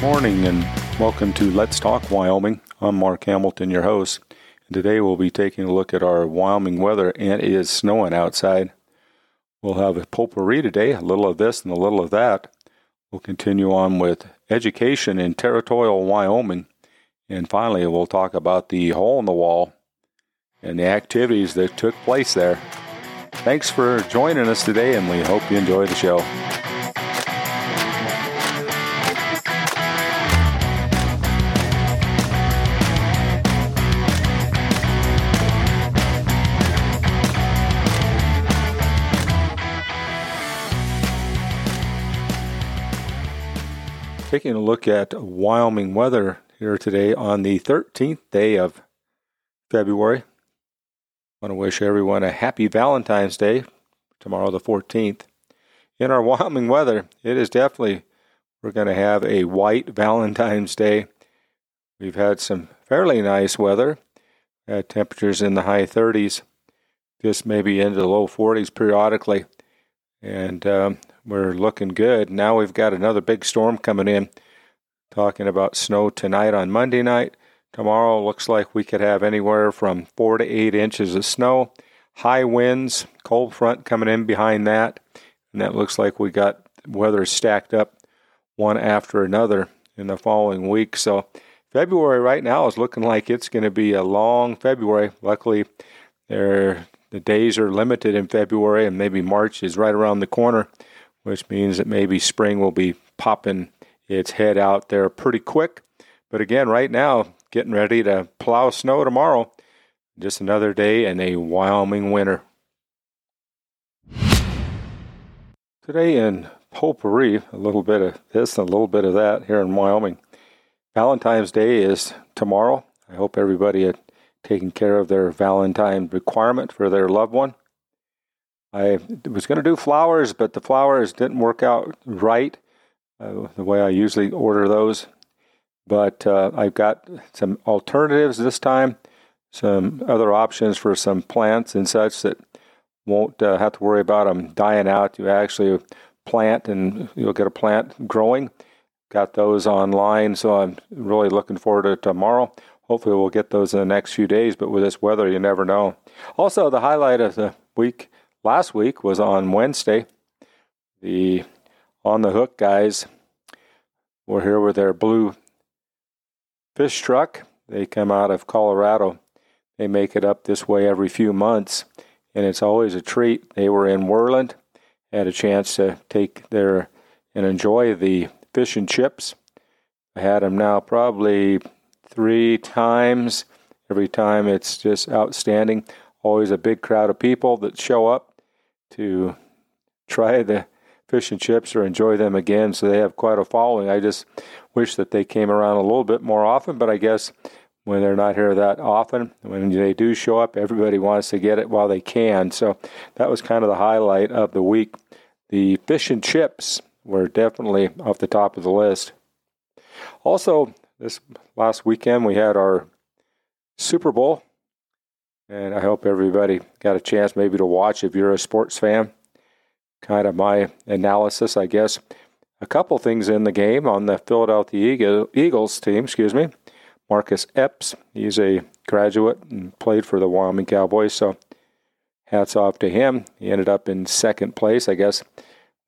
morning and welcome to Let's Talk Wyoming. I'm Mark Hamilton, your host. And today we'll be taking a look at our Wyoming weather and it is snowing outside. We'll have a potpourri today, a little of this and a little of that. We'll continue on with education in territorial Wyoming. And finally, we'll talk about the hole in the wall and the activities that took place there. Thanks for joining us today, and we hope you enjoy the show. Taking a look at Wyoming weather here today on the 13th day of February. I want to wish everyone a happy Valentine's Day, tomorrow the 14th. In our Wyoming weather, it is definitely, we're going to have a white Valentine's Day. We've had some fairly nice weather, at temperatures in the high 30s, just maybe into the low 40s periodically. And um, we're looking good. Now we've got another big storm coming in, talking about snow tonight on Monday night. Tomorrow looks like we could have anywhere from four to eight inches of snow, high winds, cold front coming in behind that, and that looks like we got weather stacked up one after another in the following week. So February right now is looking like it's going to be a long February. Luckily, there the days are limited in February, and maybe March is right around the corner which means that maybe spring will be popping its head out there pretty quick. But again, right now, getting ready to plow snow tomorrow. Just another day in a Wyoming winter. Today in Potpourri, a little bit of this and a little bit of that here in Wyoming. Valentine's Day is tomorrow. I hope everybody is taking care of their Valentine requirement for their loved one. I was going to do flowers, but the flowers didn't work out right uh, the way I usually order those. But uh, I've got some alternatives this time, some other options for some plants and such that won't uh, have to worry about them dying out. You actually plant and you'll get a plant growing. Got those online, so I'm really looking forward to tomorrow. Hopefully, we'll get those in the next few days, but with this weather, you never know. Also, the highlight of the week last week was on Wednesday. The On the Hook guys were here with their blue fish truck. They come out of Colorado. They make it up this way every few months, and it's always a treat. They were in Worland, had a chance to take their and enjoy the fish and chips. I had them now probably three times. Every time it's just outstanding. Always a big crowd of people that show up to try the fish and chips or enjoy them again. So they have quite a following. I just wish that they came around a little bit more often, but I guess when they're not here that often, when they do show up, everybody wants to get it while they can. So that was kind of the highlight of the week. The fish and chips were definitely off the top of the list. Also, this last weekend we had our Super Bowl and I hope everybody got a chance maybe to watch if you're a sports fan. Kind of my analysis, I guess. A couple things in the game on the Philadelphia Eagles team, excuse me. Marcus Epps, he's a graduate and played for the Wyoming Cowboys, so hats off to him. He ended up in second place. I guess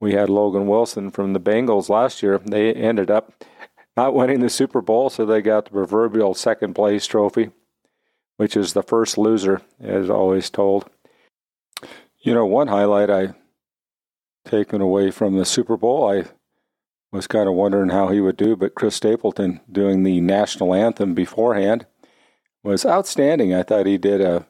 we had Logan Wilson from the Bengals last year. They ended up not winning the Super Bowl, so they got the proverbial second place trophy which is the first loser, as always told. You know, one highlight I taken away from the Super Bowl, I was kind of wondering how he would do, but Chris Stapleton doing the national anthem beforehand was outstanding. I thought he did a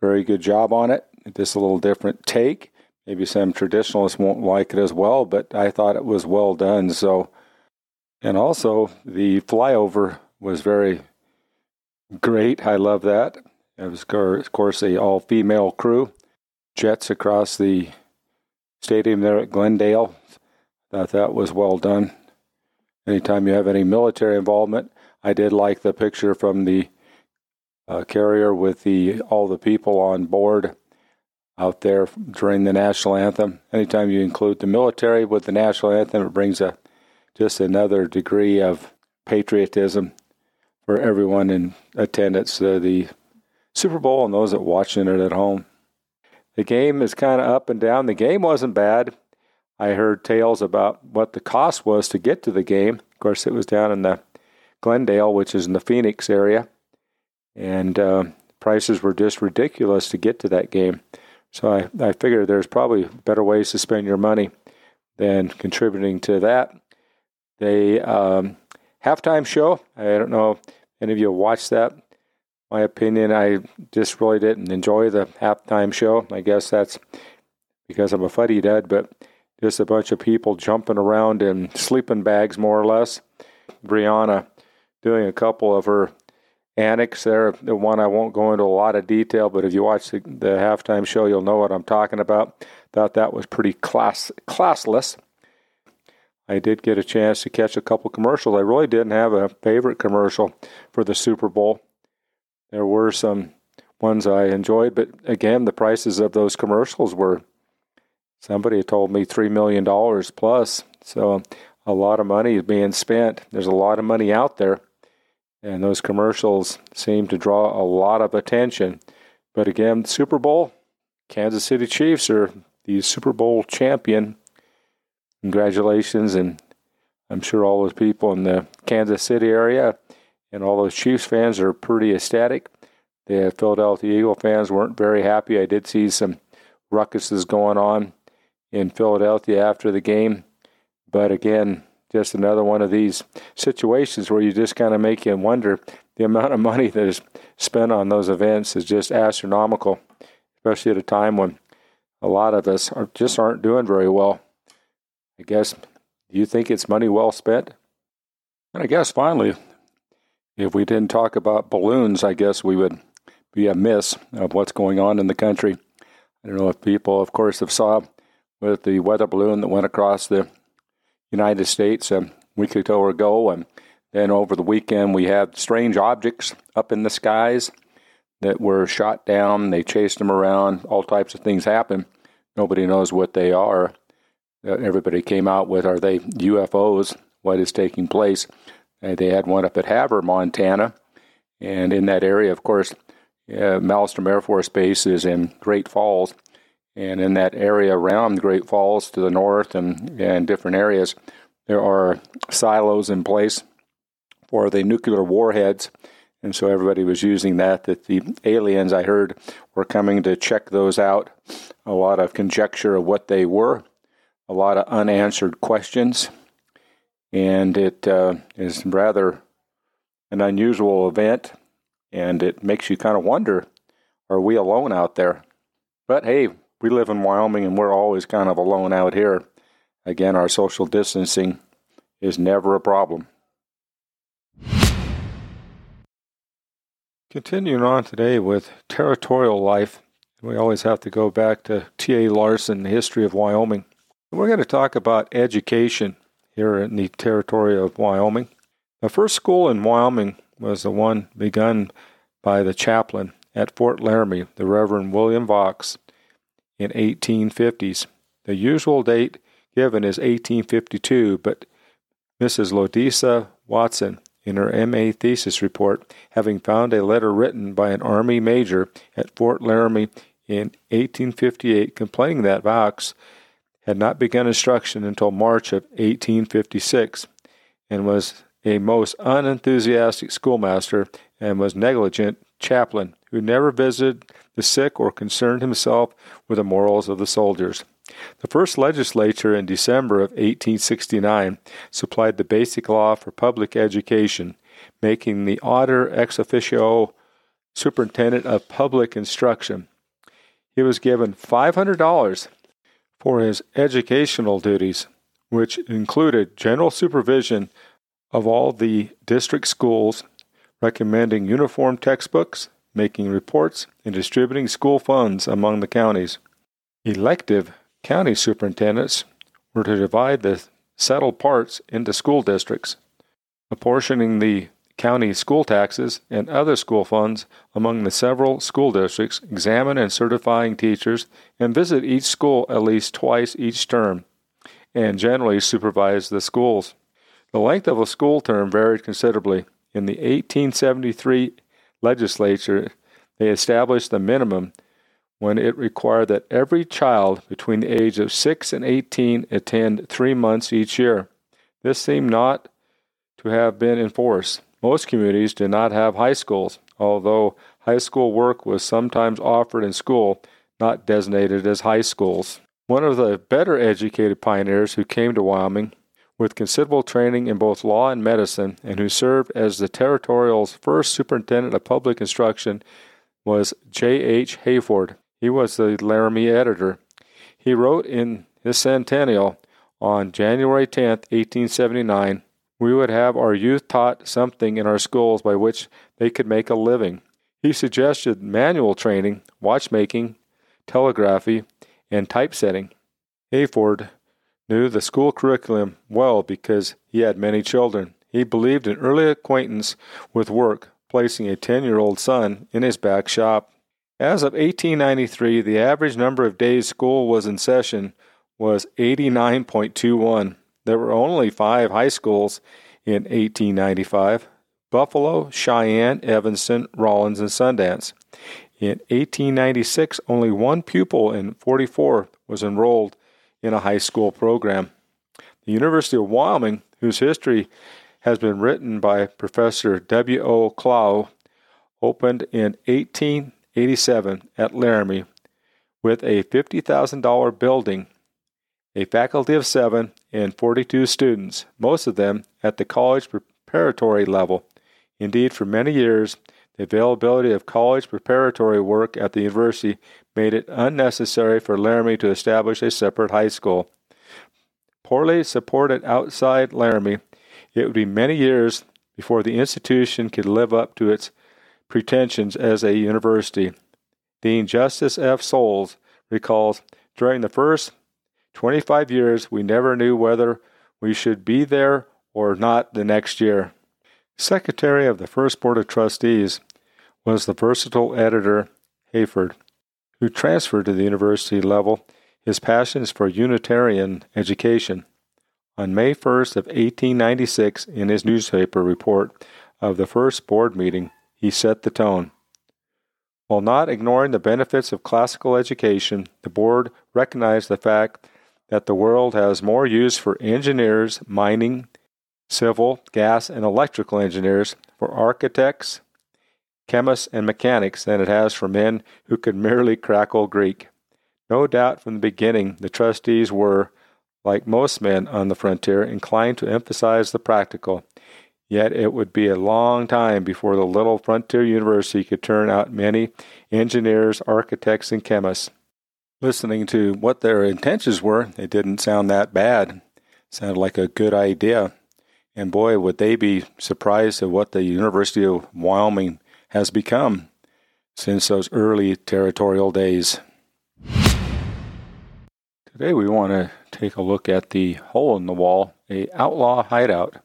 very good job on it. Just a little different take. Maybe some traditionalists won't like it as well, but I thought it was well done. So, and also the flyover was very Great. I love that. It was, of course, a all female crew. Jets across the stadium there at Glendale. Thought that was well done. Anytime you have any military involvement, I did like the picture from the uh, carrier with the all the people on board out there during the national anthem. Anytime you include the military with the national anthem, it brings a just another degree of patriotism for everyone in attendance to the Super Bowl and those that watching it at home. The game is kind of up and down. The game wasn't bad. I heard tales about what the cost was to get to the game. Of course, it was down in the Glendale, which is in the Phoenix area, and uh, prices were just ridiculous to get to that game. So I, I figure there's probably better ways to spend your money than contributing to that. The um, halftime show, I don't know if any of you watched that. My opinion, I just really didn't enjoy the halftime show. I guess that's because I'm a fuddy dud, but just a bunch of people jumping around in sleeping bags, more or less. Rihanna doing a couple of her annex there. The one I won't go into a lot of detail, but if you watch the, the halftime show, you'll know what I'm talking about. Thought that was pretty class classless. I did get a chance to catch a couple commercials. I really didn't have a favorite commercial for the Super Bowl. There were some ones I enjoyed, but again, the prices of those commercials were somebody told me $3 million plus. So a lot of money is being spent. There's a lot of money out there. And those commercials seem to draw a lot of attention. But again, Super Bowl, Kansas City Chiefs are the Super Bowl champion. Congratulations. And I'm sure all those people in the Kansas City area and all those Chiefs fans are pretty ecstatic. The Philadelphia Eagle fans weren't very happy. I did see some ruckuses going on in Philadelphia after the game. But again, just another one of these situations where you just kind of make you wonder the amount of money that is spent on those events is just astronomical, especially at a time when a lot of us are, just aren't doing very well. I guess, do you think it's money well spent? And I guess finally, if we didn't talk about balloons, I guess we would be amiss of what's going on in the country. I don't know if people, of course, have saw with the weather balloon that went across the United States a week or two ago. And then over the weekend, we had strange objects up in the skies that were shot down. They chased them around. All types of things happen. Nobody knows what they are. Uh, everybody came out with are they UFOs? What is taking place? Uh, they had one up at Havre, Montana. And in that area, of course, uh, Malmstrom Air Force Base is in Great Falls. And in that area around Great Falls to the north and, and different areas, there are silos in place for the nuclear warheads. And so everybody was using that, that the aliens, I heard, were coming to check those out. A lot of conjecture of what they were, a lot of unanswered questions. And it uh, is rather an unusual event. And it makes you kind of wonder are we alone out there? But hey, we live in Wyoming and we're always kind of alone out here. Again, our social distancing is never a problem. Continuing on today with territorial life, we always have to go back to T.A. Larson, the history of Wyoming. We're going to talk about education here in the territory of Wyoming. The first school in Wyoming was the one begun by the chaplain at Fort Laramie, the Reverend William Vaux in 1850s. The usual date given is 1852, but Mrs. Lodisa Watson, in her MA thesis report, having found a letter written by an Army major at Fort Laramie in 1858 complaining that Vaux had not begun instruction until March of 1856 and was a most unenthusiastic schoolmaster and was negligent chaplain who never visited the sick or concerned himself with the morals of the soldiers. The first legislature in December of 1869 supplied the basic law for public education, making the auditor ex officio superintendent of public instruction. He was given $500 for his educational duties, which included general supervision of all the district schools, recommending uniform textbooks, making reports, and distributing school funds among the counties. Elective county superintendents were to divide the settled parts into school districts, apportioning the county school taxes and other school funds among the several school districts, examine and certifying teachers, and visit each school at least twice each term, and generally supervise the schools. The length of a school term varied considerably. In the 1873 legislature, they established the minimum when it required that every child between the age of 6 and 18 attend three months each year. This seemed not to have been enforced. Most communities did not have high schools, although high school work was sometimes offered in school, not designated as high schools. One of the better educated pioneers who came to Wyoming with considerable training in both law and medicine, and who served as the territorial's first superintendent of public instruction, was J. H. Hayford. He was the Laramie editor. He wrote in his Sentinel on January 10, 1879, we would have our youth taught something in our schools by which they could make a living. He suggested manual training, watchmaking, telegraphy, and typesetting. Hayford knew the school curriculum well because he had many children. He believed in early acquaintance with work, placing a 10 year old son in his back shop. As of 1893, the average number of days school was in session was 89.21. There were only five high schools in 1895 Buffalo, Cheyenne, Evanston, Rawlins, and Sundance. In 1896, only one pupil in 44 was enrolled in a high school program. The University of Wyoming, whose history has been written by Professor W. O. Clough, opened in 1887 at Laramie with a $50,000 building, a faculty of seven, and 42 students, most of them at the college preparatory level. Indeed, for many years, the availability of college preparatory work at the university made it unnecessary for Laramie to establish a separate high school. Poorly supported outside Laramie, it would be many years before the institution could live up to its pretensions as a university. Dean Justus F. Soules recalls During the first 25 years, we never knew whether we should be there or not the next year. Secretary of the first Board of Trustees was the versatile editor Hayford who transferred to the university level his passions for Unitarian education. On May 1st of 1896, in his newspaper report of the first board meeting, he set the tone. While not ignoring the benefits of classical education, the board recognized the fact that the world has more use for engineers, mining, civil, gas, and electrical engineers, for architects, chemists, and mechanics than it has for men who could merely crackle Greek. No doubt from the beginning the trustees were, like most men on the frontier, inclined to emphasize the practical. Yet it would be a long time before the little frontier university could turn out many engineers, architects, and chemists. Listening to what their intentions were, it didn't sound that bad. It sounded like a good idea. And boy, would they be surprised at what the University of Wyoming has become since those early territorial days. Today we want to take a look at the Hole in the Wall, a outlaw hideout.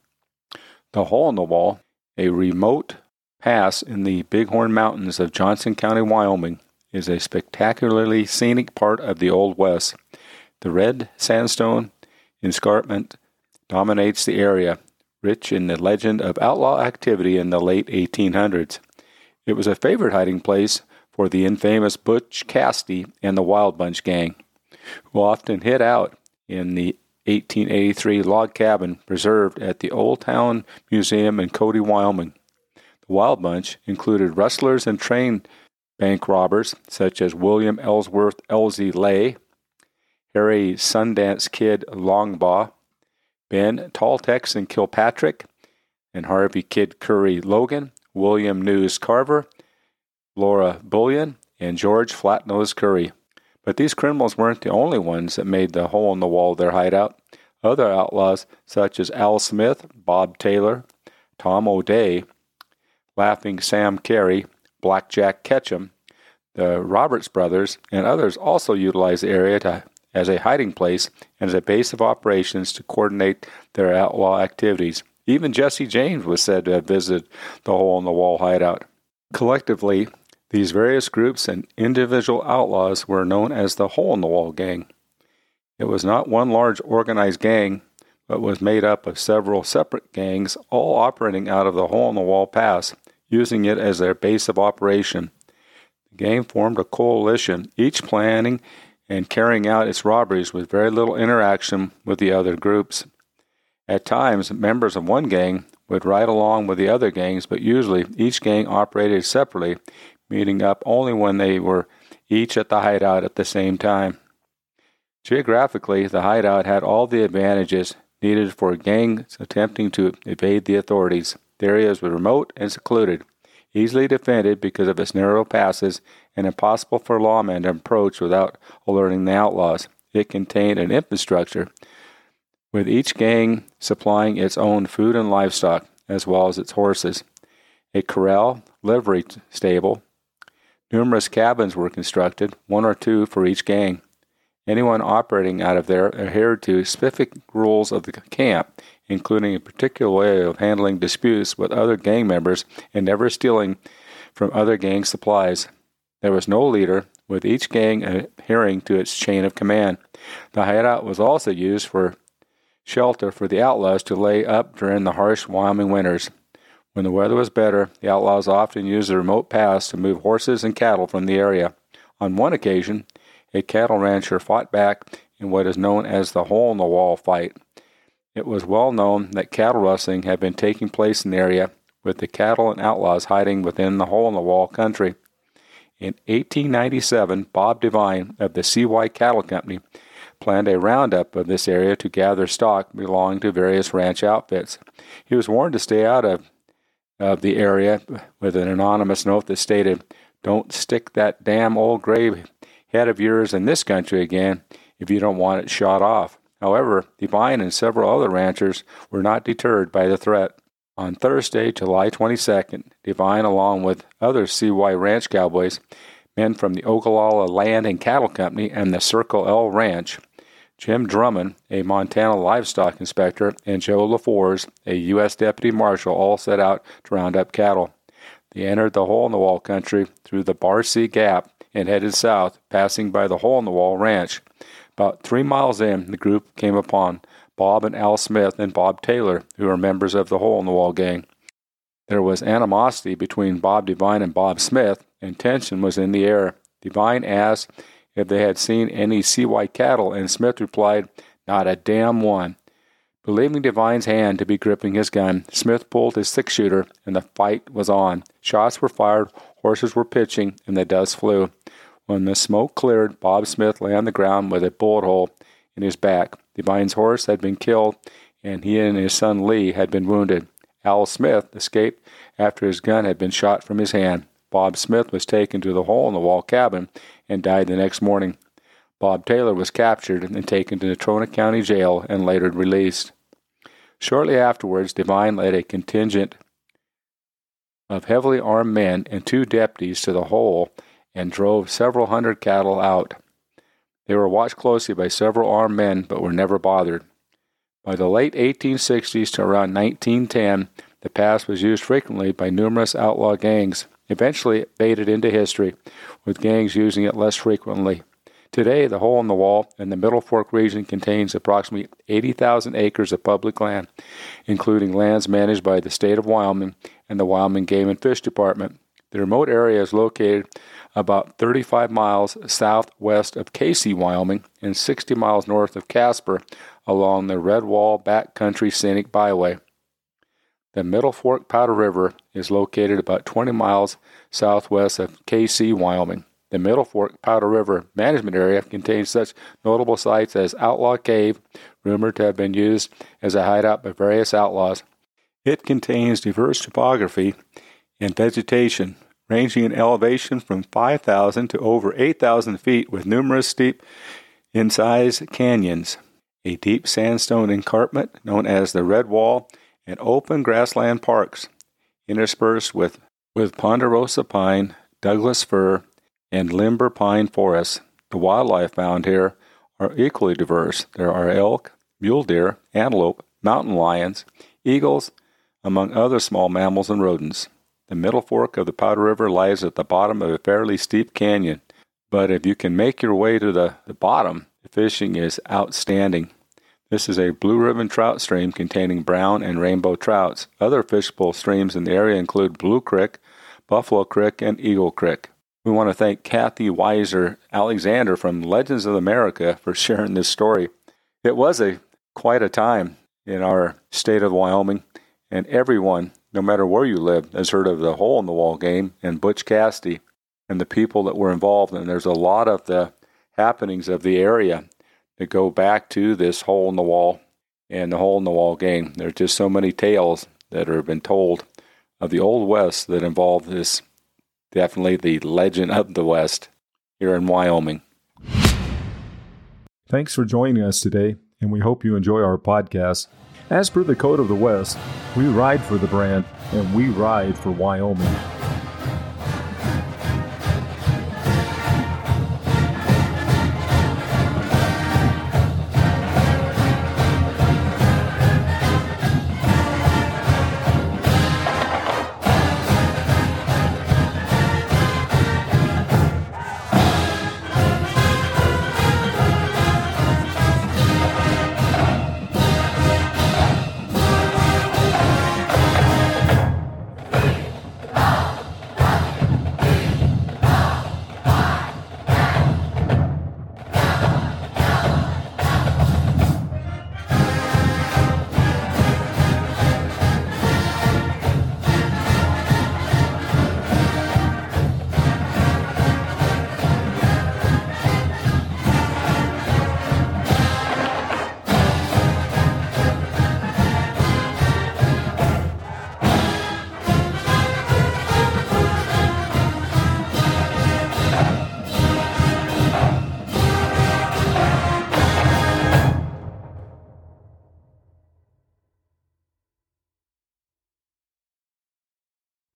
The Hole in the Wall, a remote pass in the Bighorn Mountains of Johnson County, Wyoming, is a spectacularly scenic part of the Old West. The red sandstone escarpment dominates the area, rich in the legend of outlaw activity in the late 1800s. It was a favorite hiding place for the infamous Butch Cassidy and the Wild Bunch gang, who often hid out in the 1883 log cabin preserved at the Old Town Museum in Cody, Wyoming. The Wild Bunch included rustlers and train bank robbers such as William Ellsworth Elzy Lay, Harry Sundance Kid Longbaugh, Ben Tall and Kilpatrick, and Harvey Kid Curry Logan, William News Carver, Laura Bullion, and George Flatnose Curry. But these criminals weren't the only ones that made the hole in the wall their hideout. Other outlaws, such as Al Smith, Bob Taylor, Tom O'Day, Laughing Sam Carey, Blackjack Ketchum, the Roberts brothers, and others also utilized the area to, as a hiding place and as a base of operations to coordinate their outlaw activities. Even Jesse James was said to have visited the hole in the wall hideout. Collectively, these various groups and individual outlaws were known as the Hole in the Wall Gang. It was not one large organized gang, but was made up of several separate gangs, all operating out of the Hole in the Wall Pass, using it as their base of operation. The gang formed a coalition, each planning and carrying out its robberies with very little interaction with the other groups. At times, members of one gang would ride along with the other gangs, but usually each gang operated separately, meeting up only when they were each at the hideout at the same time. Geographically, the hideout had all the advantages needed for gangs attempting to evade the authorities. The area remote and secluded, easily defended because of its narrow passes, and impossible for lawmen to approach without alerting the outlaws. It contained an infrastructure, with each gang supplying its own food and livestock, as well as its horses. A corral, livery stable, numerous cabins were constructed, one or two for each gang. Anyone operating out of there adhered to specific rules of the camp, including a particular way of handling disputes with other gang members and never stealing from other gang supplies. There was no leader, with each gang adhering to its chain of command. The hideout was also used for shelter for the outlaws to lay up during the harsh Wyoming winters. When the weather was better, the outlaws often used the remote pass to move horses and cattle from the area. On one occasion, a cattle rancher fought back in what is known as the hole in the wall fight. It was well known that cattle rustling had been taking place in the area, with the cattle and outlaws hiding within the hole in the wall country. In 1897, Bob Devine of the CY Cattle Company planned a roundup of this area to gather stock belonging to various ranch outfits. He was warned to stay out of, of the area with an anonymous note that stated, Don't stick that damn old gray head of yours in this country again if you don't want it shot off. However, Devine and several other ranchers were not deterred by the threat. On Thursday, July 22nd, Devine, along with other CY Ranch cowboys, men from the Ogallala Land and Cattle Company and the Circle L Ranch, Jim Drummond, a Montana livestock inspector, and Joe LeFors, a U.S. deputy marshal, all set out to round up cattle. They entered the hole in the wall country through the Bar Barcy Gap and headed south, passing by the Hole in the Wall Ranch. About three miles in, the group came upon Bob and Al Smith and Bob Taylor, who were members of the Hole in the Wall gang. There was animosity between Bob Devine and Bob Smith, and tension was in the air. Devine asked if they had seen any CY cattle, and Smith replied, Not a damn one. Believing Devine's hand to be gripping his gun, Smith pulled his six shooter, and the fight was on. Shots were fired, horses were pitching, and the dust flew. When the smoke cleared, Bob Smith lay on the ground with a bullet hole in his back. Devine's horse had been killed, and he and his son Lee had been wounded. Al Smith escaped after his gun had been shot from his hand. Bob Smith was taken to the hole in the wall cabin and died the next morning. Bob Taylor was captured and taken to Natrona County Jail and later released. Shortly afterwards, Devine led a contingent of heavily armed men and two deputies to the hole and drove several hundred cattle out. They were watched closely by several armed men but were never bothered. By the late 1860s to around 1910, the pass was used frequently by numerous outlaw gangs. Eventually, it faded into history, with gangs using it less frequently. Today, the hole in the wall in the Middle Fork region contains approximately 80,000 acres of public land, including lands managed by the state of Wyoming and the Wyoming Game and Fish Department. The remote area is located about 35 miles southwest of Kaycee, Wyoming, and 60 miles north of Casper along the Red Wall Backcountry Scenic Byway. The Middle Fork Powder River is located about 20 miles southwest of Kaycee, Wyoming. The Middle Fork Powder River Management Area contains such notable sites as Outlaw Cave, rumored to have been used as a hideout by various outlaws. It contains diverse topography and vegetation, ranging in elevation from 5,000 to over 8,000 feet, with numerous steep incised canyons, a deep sandstone escarpment known as the Red Wall, and open grassland parks, interspersed with, with ponderosa pine, Douglas fir, and limber pine forests. The wildlife found here are equally diverse. There are elk, mule deer, antelope, mountain lions, eagles, among other small mammals and rodents. The middle fork of the Powder River lies at the bottom of a fairly steep canyon, but if you can make your way to the, the bottom, the fishing is outstanding. This is a blue ribbon trout stream containing brown and rainbow trouts. Other fishable streams in the area include Blue Creek, Buffalo Creek, and Eagle Creek. We want to thank Kathy Weiser Alexander from Legends of America for sharing this story. It was a quite a time in our state of Wyoming, and everyone, no matter where you live, has heard of the hole in the wall game and Butch Cassidy and the people that were involved. And there's a lot of the happenings of the area that go back to this hole in the wall and the hole in the wall game. There's just so many tales that have been told of the Old West that involve this definitely the legend of the West here in Wyoming. Thanks for joining us today, and we hope you enjoy our podcast. As per the code of the West, we ride for the brand and we ride for Wyoming.